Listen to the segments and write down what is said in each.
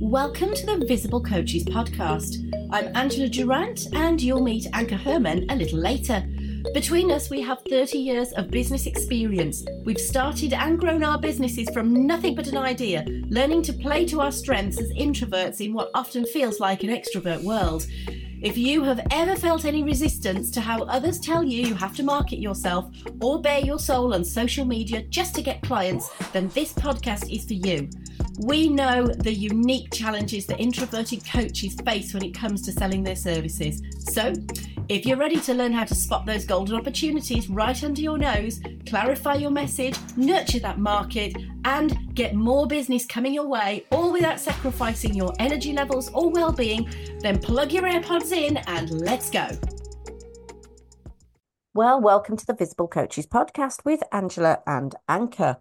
Welcome to the Visible Coaches podcast. I'm Angela Durant, and you'll meet Anka Herman a little later. Between us, we have 30 years of business experience. We've started and grown our businesses from nothing but an idea, learning to play to our strengths as introverts in what often feels like an extrovert world. If you have ever felt any resistance to how others tell you you have to market yourself or bare your soul on social media just to get clients, then this podcast is for you. We know the unique challenges that introverted coaches face when it comes to selling their services. So, if you're ready to learn how to spot those golden opportunities right under your nose, clarify your message, nurture that market, and get more business coming your way, all without sacrificing your energy levels or well being, then plug your AirPods in and let's go. Well, welcome to the Visible Coaches podcast with Angela and Anka.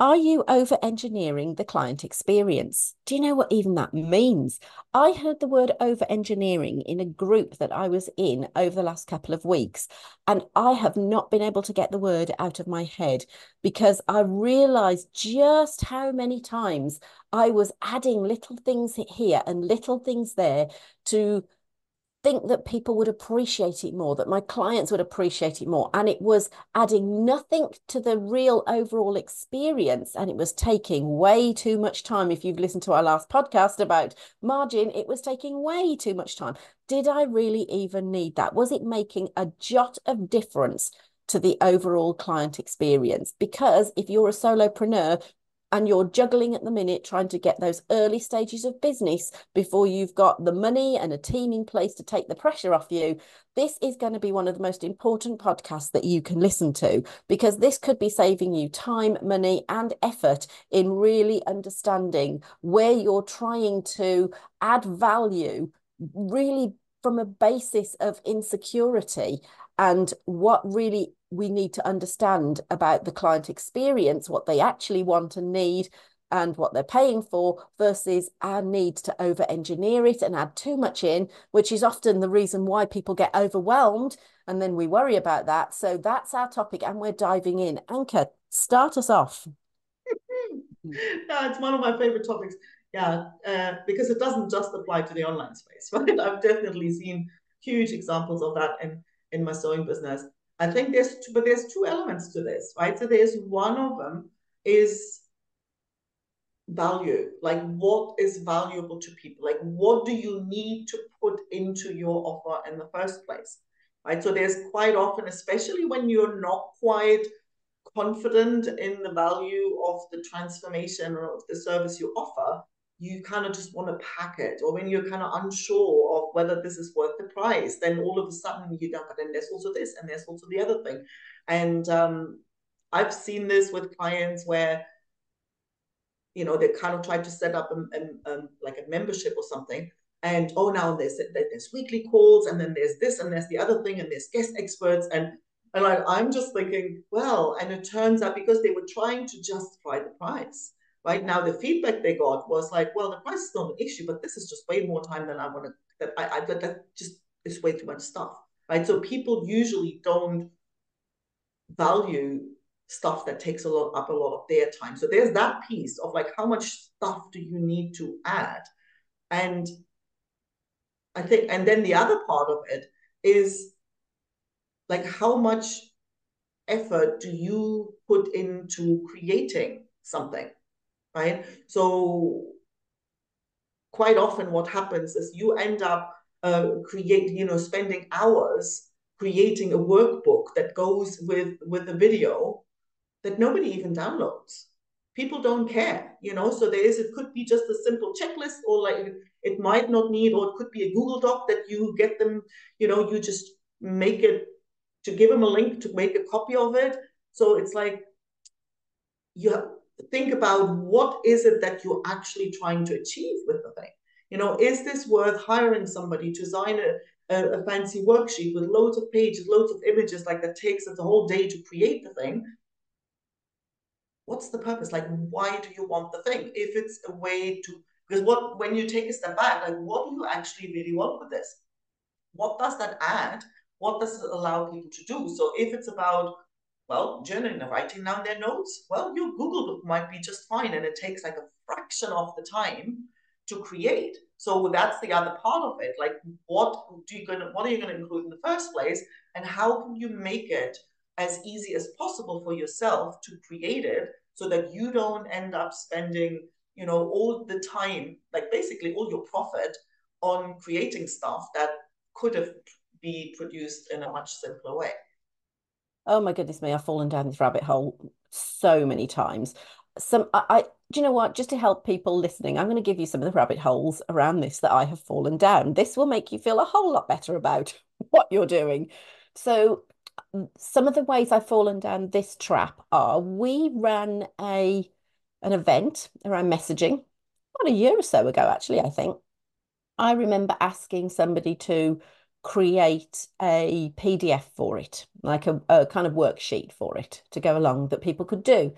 Are you over engineering the client experience? Do you know what even that means? I heard the word over engineering in a group that I was in over the last couple of weeks, and I have not been able to get the word out of my head because I realized just how many times I was adding little things here and little things there to think that people would appreciate it more, that my clients would appreciate it more. And it was adding nothing to the real overall experience. And it was taking way too much time. If you've listened to our last podcast about margin, it was taking way too much time. Did I really even need that? Was it making a jot of difference? To the overall client experience. Because if you're a solopreneur, and you're juggling at the minute trying to get those early stages of business before you've got the money and a team in place to take the pressure off you, this is going to be one of the most important podcasts that you can listen to because this could be saving you time, money, and effort in really understanding where you're trying to add value, really from a basis of insecurity and what really we need to understand about the client experience, what they actually want and need, and what they're paying for versus our need to over engineer it and add too much in, which is often the reason why people get overwhelmed. And then we worry about that. So that's our topic, and we're diving in. Anka, start us off. yeah, it's one of my favorite topics. Yeah, uh, because it doesn't just apply to the online space, right? I've definitely seen huge examples of that in in my sewing business. I think there's two, but there's two elements to this, right? So there's one of them is value. Like what is valuable to people? Like what do you need to put into your offer in the first place? Right. So there's quite often, especially when you're not quite confident in the value of the transformation or of the service you offer, you kind of just want to pack it, or when you're kind of unsure of whether this is worth the price, then all of a sudden you don't. But then there's also this, and there's also the other thing, and um, I've seen this with clients where you know they kind of try to set up a, a, a, like a membership or something, and oh now there's there's weekly calls, and then there's this, and there's the other thing, and there's guest experts, and and like I'm just thinking, well, and it turns out because they were trying to justify the price right now the feedback they got was like well the price is not an issue but this is just way more time than i want to that i, I that, that just is way too much stuff. Right? So people usually don't value stuff that takes a lot up a lot of their time. So there's that piece of like how much stuff do you need to add? And i think and then the other part of it is like how much effort do you put into creating something right? So quite often what happens is you end up uh, create, you know, spending hours creating a workbook that goes with with the video that nobody even downloads. People don't care, you know. So there is it could be just a simple checklist, or like it might not need, or it could be a Google Doc that you get them, you know, you just make it to give them a link to make a copy of it. So it's like you have think about what is it that you're actually trying to achieve with the thing. You know, is this worth hiring somebody to design a, a, a fancy worksheet with loads of pages, loads of images, like that takes us a whole day to create the thing? What's the purpose? Like, why do you want the thing? If it's a way to, because what, when you take a step back, like, what do you actually really want with this? What does that add? What does it allow people to do? So if it's about well, journaling and writing down their notes, well, your Google Doc might be just fine and it takes like a fraction of the time to create. So that's the other part of it. Like, what do you gonna what are you gonna include in the first place, and how can you make it as easy as possible for yourself to create it, so that you don't end up spending, you know, all the time, like basically all your profit on creating stuff that could have be produced in a much simpler way. Oh my goodness me, I've fallen down this rabbit hole so many times. Some I, I do you know what? Just to help people listening, I'm going to give you some of the rabbit holes around this that I have fallen down. This will make you feel a whole lot better about what you're doing. So, some of the ways I've fallen down this trap are we ran a an event around messaging about a year or so ago, actually, I think. I remember asking somebody to create a PDF for it, like a, a kind of worksheet for it to go along that people could do.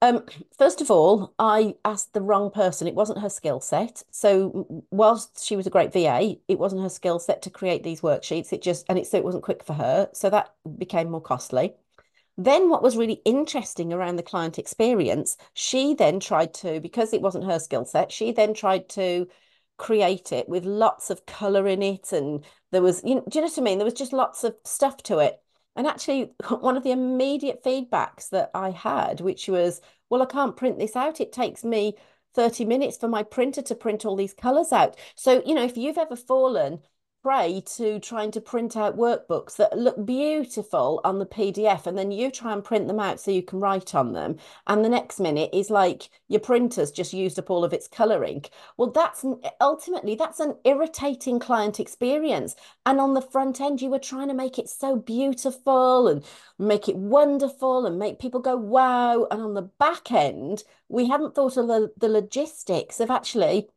Um, first of all, I asked the wrong person. It wasn't her skill set. So whilst she was a great VA, it wasn't her skill set to create these worksheets. It just and it so it wasn't quick for her. So that became more costly. Then what was really interesting around the client experience, she then tried to, because it wasn't her skill set, she then tried to create it with lots of color in it and there was you know, do you know what I mean? There was just lots of stuff to it. And actually, one of the immediate feedbacks that I had, which was, well, I can't print this out. It takes me 30 minutes for my printer to print all these colors out. So, you know, if you've ever fallen prey to trying to print out workbooks that look beautiful on the PDF and then you try and print them out so you can write on them. And the next minute is like your printer's just used up all of its color ink. Well, that's ultimately that's an irritating client experience. And on the front end, you were trying to make it so beautiful and make it wonderful and make people go, wow. And on the back end, we hadn't thought of the, the logistics of actually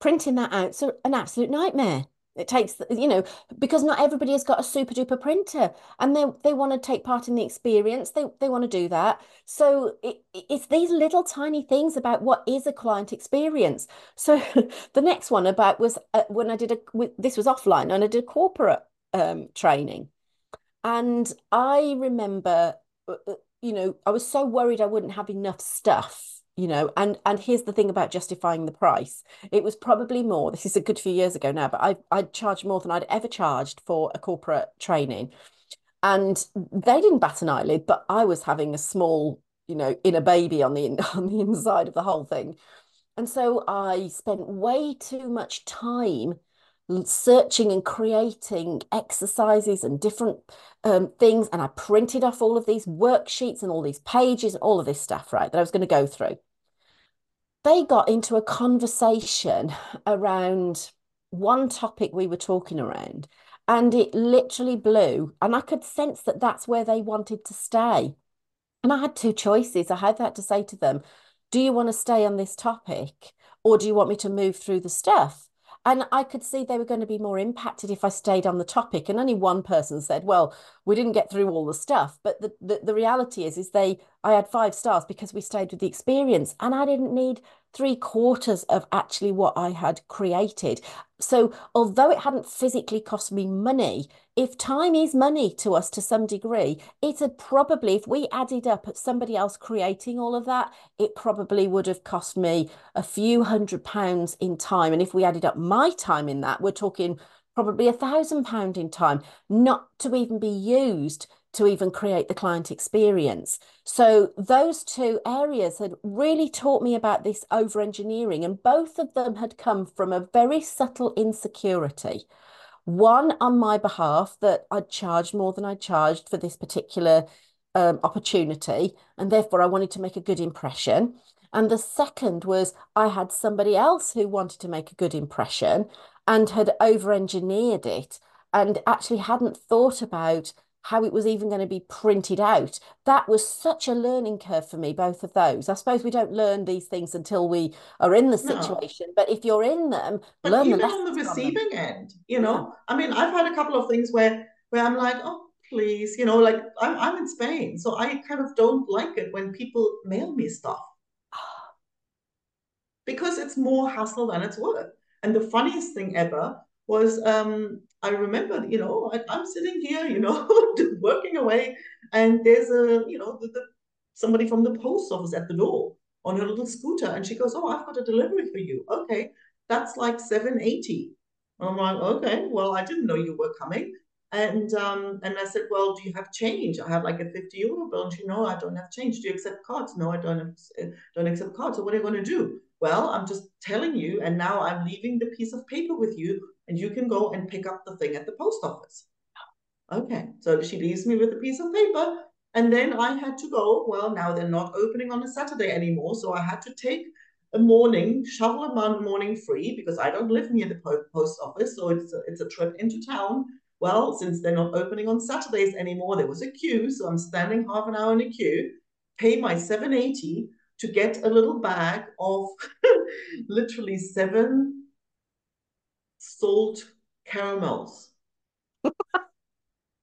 printing that out. So an absolute nightmare. It takes, you know, because not everybody has got a super duper printer and they, they want to take part in the experience. They, they want to do that. So it, it's these little tiny things about what is a client experience. So the next one about was uh, when I did a, this was offline and I did corporate um, training. And I remember, uh, uh, you know, I was so worried I wouldn't have enough stuff you know and and here's the thing about justifying the price. It was probably more this is a good few years ago now but i i charged more than i'd ever charged for a corporate training. And they didn't bat an eyelid but i was having a small you know inner baby on the on the inside of the whole thing. And so i spent way too much time searching and creating exercises and different um, things and i printed off all of these worksheets and all these pages and all of this stuff right that i was going to go through they got into a conversation around one topic we were talking around and it literally blew and i could sense that that's where they wanted to stay and i had two choices i had that to say to them do you want to stay on this topic or do you want me to move through the stuff and I could see they were going to be more impacted if I stayed on the topic. And only one person said, well, we didn't get through all the stuff. But the, the, the reality is, is they I had five stars because we stayed with the experience and I didn't need three quarters of actually what I had created. So, although it hadn't physically cost me money, if time is money to us to some degree, it had probably, if we added up somebody else creating all of that, it probably would have cost me a few hundred pounds in time. And if we added up my time in that, we're talking probably a thousand pound in time, not to even be used to even create the client experience. So those two areas had really taught me about this over engineering, and both of them had come from a very subtle insecurity. One on my behalf that I'd charged more than I charged for this particular um, opportunity, and therefore I wanted to make a good impression. And the second was I had somebody else who wanted to make a good impression and had over engineered it and actually hadn't thought about how it was even going to be printed out. That was such a learning curve for me, both of those. I suppose we don't learn these things until we are in the situation, no. but if you're in them, but learn even on the receiving end, you know, yeah. I mean, I've had a couple of things where where I'm like, oh, please, you know, like I'm I'm in Spain, so I kind of don't like it when people mail me stuff because it's more hassle than it's worth. And the funniest thing ever was um, I remember, you know, I, am sitting here, you know, working away, and there's a, you know, the, the, somebody from the post office at the door. on her little scooter. And she goes, Oh, I've got a delivery for you. Okay, that's like 780. I'm like, okay, well, I didn't know you were coming. And um, and I said, well, do you have change? I have like a 50 euro bill. And she, no, I don't have change. Do you accept cards? No, I don't, don't accept cards. So what are you going to do? Well, I'm just telling you, and now I'm leaving the piece of paper with you, and you can go and pick up the thing at the post office. Okay, so she leaves me with a piece of paper, and then I had to go. Well, now they're not opening on a Saturday anymore, so I had to take a morning, shovel a morning free because I don't live near the post office, so it's a, it's a trip into town. Well, since they're not opening on Saturdays anymore, there was a queue, so I'm standing half an hour in a queue, pay my 780 to get a little bag of literally seven salt caramels.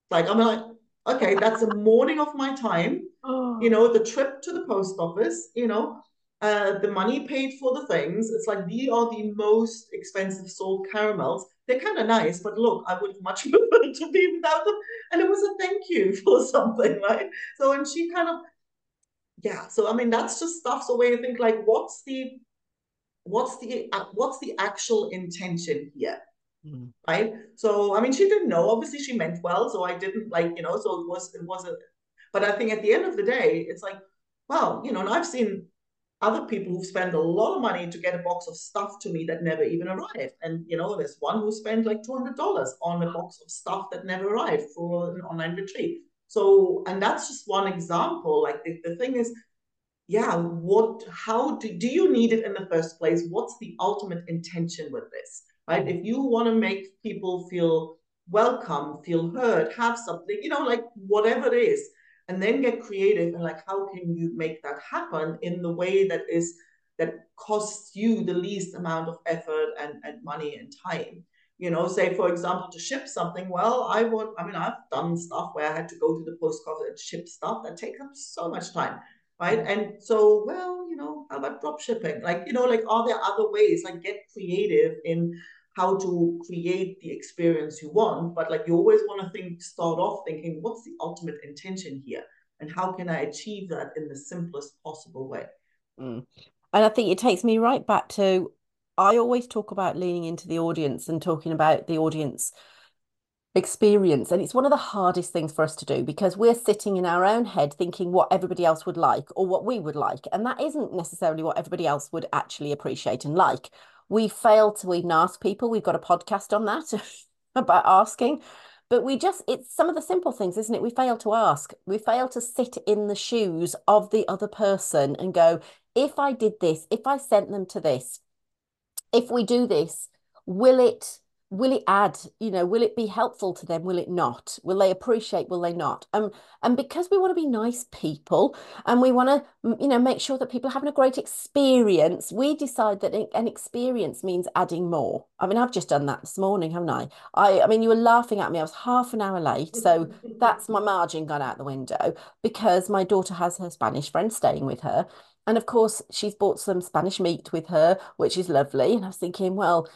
like I'm like, okay, that's a morning of my time. Oh. You know, the trip to the post office, you know, uh, the money paid for the things. It's like these are the most expensive salt caramels. They're kind of nice, but look, I would much prefer to be without them. And it was a thank you for something, right? So, and she kind of yeah so i mean that's just stuff so where you think like what's the what's the uh, what's the actual intention here mm. right so i mean she didn't know obviously she meant well so i didn't like you know so it was it wasn't but i think at the end of the day it's like well you know and i've seen other people who've spent a lot of money to get a box of stuff to me that never even arrived and you know there's one who spent like $200 on a box of stuff that never arrived for an online retreat so, and that's just one example. Like the, the thing is, yeah, what, how do, do you need it in the first place? What's the ultimate intention with this, right? If you want to make people feel welcome, feel heard, have something, you know, like whatever it is, and then get creative and like, how can you make that happen in the way that is, that costs you the least amount of effort and, and money and time? you know, say for example, to ship something, well, I would, I mean, I've done stuff where I had to go to the post office and ship stuff that takes up so much time, right? And so, well, you know, how about drop shipping? Like, you know, like, are there other ways? Like, get creative in how to create the experience you want, but like, you always want to think, start off thinking, what's the ultimate intention here? And how can I achieve that in the simplest possible way? Mm. And I think it takes me right back to I always talk about leaning into the audience and talking about the audience experience. And it's one of the hardest things for us to do because we're sitting in our own head thinking what everybody else would like or what we would like. And that isn't necessarily what everybody else would actually appreciate and like. We fail to even ask people. We've got a podcast on that about asking. But we just, it's some of the simple things, isn't it? We fail to ask. We fail to sit in the shoes of the other person and go, if I did this, if I sent them to this, if we do this, will it will it add you know will it be helpful to them? Will it not? Will they appreciate? Will they not? Um, and because we want to be nice people and we want to you know make sure that people are having a great experience we decide that an experience means adding more. I mean i've just done that this morning haven't i? I i mean you were laughing at me. I was half an hour late so that's my margin gone out the window because my daughter has her spanish friend staying with her. And of course, she's bought some Spanish meat with her, which is lovely. And I was thinking, well,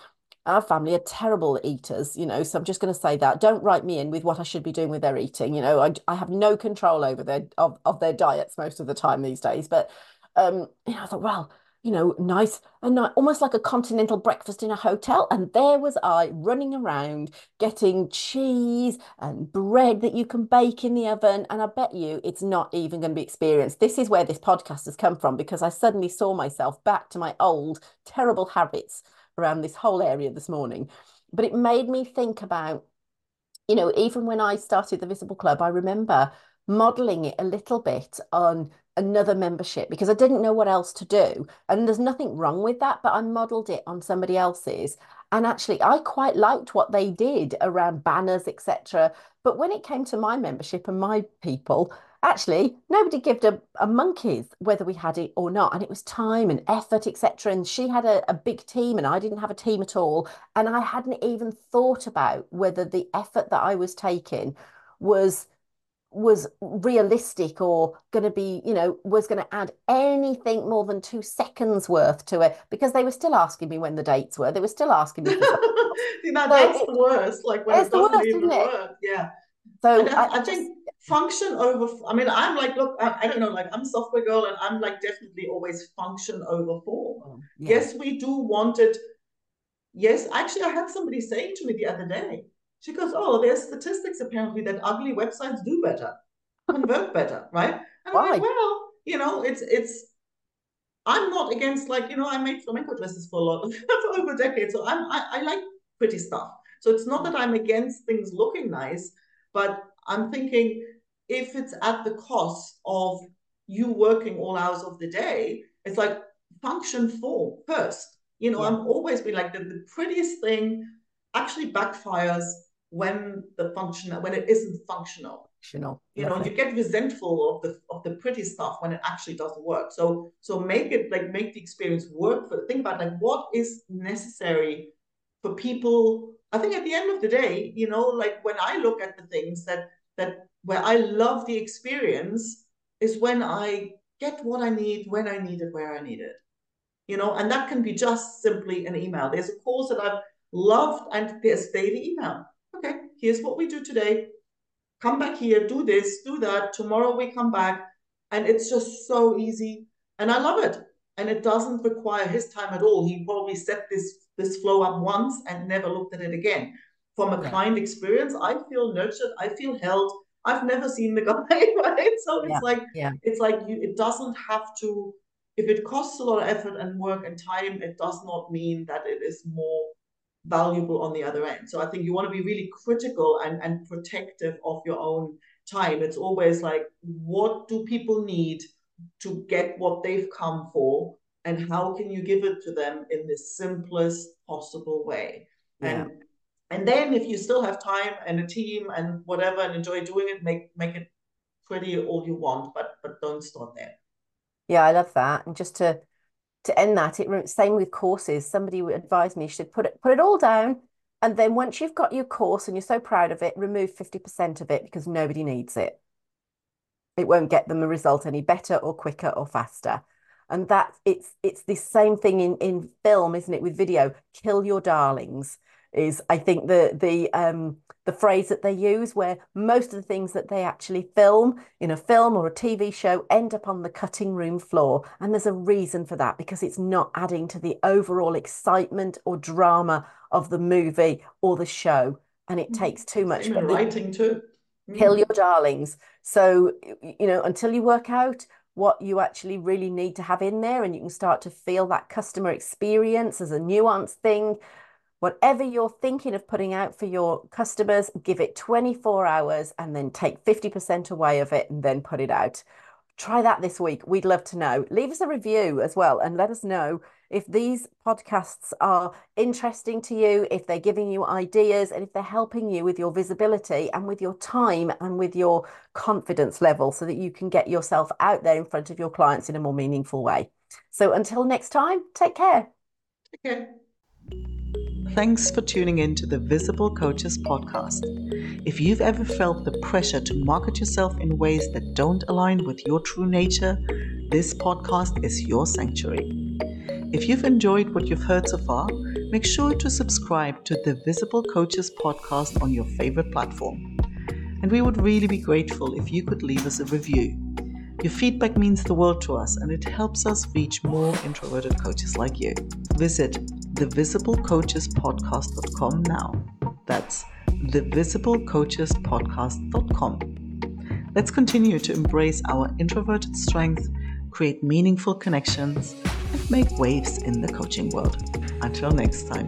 our family are terrible eaters, you know, so I'm just going to say that. Don't write me in with what I should be doing with their eating. You know, I, I have no control over their of, of their diets most of the time these days. But um, you know, I thought, well, you know, nice and nice, almost like a continental breakfast in a hotel. And there was I running around getting cheese and bread that you can bake in the oven. And I bet you it's not even going to be experienced. This is where this podcast has come from because I suddenly saw myself back to my old terrible habits around this whole area this morning. But it made me think about, you know, even when I started the Visible Club, I remember modeling it a little bit on another membership because I didn't know what else to do. And there's nothing wrong with that, but I modeled it on somebody else's. And actually, I quite liked what they did around banners, etc. But when it came to my membership and my people, actually, nobody gave a, a monkey's whether we had it or not. And it was time and effort, etc. And she had a, a big team and I didn't have a team at all. And I hadn't even thought about whether the effort that I was taking was was realistic or going to be, you know, was going to add anything more than two seconds worth to it because they were still asking me when the dates were. They were still asking me. See, that, that's the worst. Like when it doesn't worst, even work. Yeah. So I, I, I, think function over. I mean, I'm like, look, I, I, don't know, like I'm software girl, and I'm like definitely always function over form. Oh, yeah. Yes, we do want it. Yes, actually, I had somebody saying to me the other day. She goes, "Oh, there's statistics apparently that ugly websites do better, convert better, right?" And Why? I'm like, well, you know, it's it's I'm not against like you know I made flamenco dresses for a lot for over a decade, so I'm I, I like pretty stuff. So it's not mm. that I'm against things looking nice, but I'm thinking if it's at the cost of you working all hours of the day, it's like function for first. You know, yeah. I'm always been like the, the prettiest thing actually backfires when the function when it isn't functional. Functional. You know, you get resentful of the of the pretty stuff when it actually doesn't work. So so make it like make the experience work for think about like what is necessary for people. I think at the end of the day, you know, like when I look at the things that that where I love the experience is when I get what I need, when I need it, where I need it. You know, and that can be just simply an email. There's a course that I've loved, and there's daily email. Okay, here's what we do today. Come back here, do this, do that. Tomorrow we come back. And it's just so easy. And I love it. And it doesn't require his time at all. He probably set this this flow up once and never looked at it again. From a yeah. client experience, I feel nurtured, I feel held. I've never seen the guy, right? So it's yeah. like yeah. it's like you it doesn't have to if it costs a lot of effort and work and time, it does not mean that it is more valuable on the other end. So I think you want to be really critical and, and protective of your own time. It's always like, what do people need to get what they've come for? And how can you give it to them in the simplest possible way? Yeah. And and then if you still have time and a team and whatever and enjoy doing it, make make it pretty all you want, but but don't start there. Yeah, I love that. And just to to end that, it same with courses. Somebody would advise me, you should put it put it all down. And then once you've got your course and you're so proud of it, remove 50% of it because nobody needs it. It won't get them a result any better or quicker or faster. And that it's it's the same thing in, in film, isn't it? With video, kill your darlings is I think the the um the phrase that they use where most of the things that they actually film in a film or a TV show end up on the cutting room floor and there's a reason for that because it's not adding to the overall excitement or drama of the movie or the show and it mm. takes too much writing too mm. kill your darlings so you know until you work out what you actually really need to have in there and you can start to feel that customer experience as a nuanced thing Whatever you're thinking of putting out for your customers, give it 24 hours and then take 50% away of it and then put it out. Try that this week. We'd love to know. Leave us a review as well and let us know if these podcasts are interesting to you, if they're giving you ideas, and if they're helping you with your visibility and with your time and with your confidence level so that you can get yourself out there in front of your clients in a more meaningful way. So until next time, take care. Take care. Thanks for tuning in to the Visible Coaches podcast. If you've ever felt the pressure to market yourself in ways that don't align with your true nature, this podcast is your sanctuary. If you've enjoyed what you've heard so far, make sure to subscribe to the Visible Coaches podcast on your favorite platform. And we would really be grateful if you could leave us a review. Your feedback means the world to us and it helps us reach more introverted coaches like you. Visit thevisiblecoachespodcast.com now. That's thevisiblecoachespodcast.com. Let's continue to embrace our introverted strength, create meaningful connections, and make waves in the coaching world. Until next time.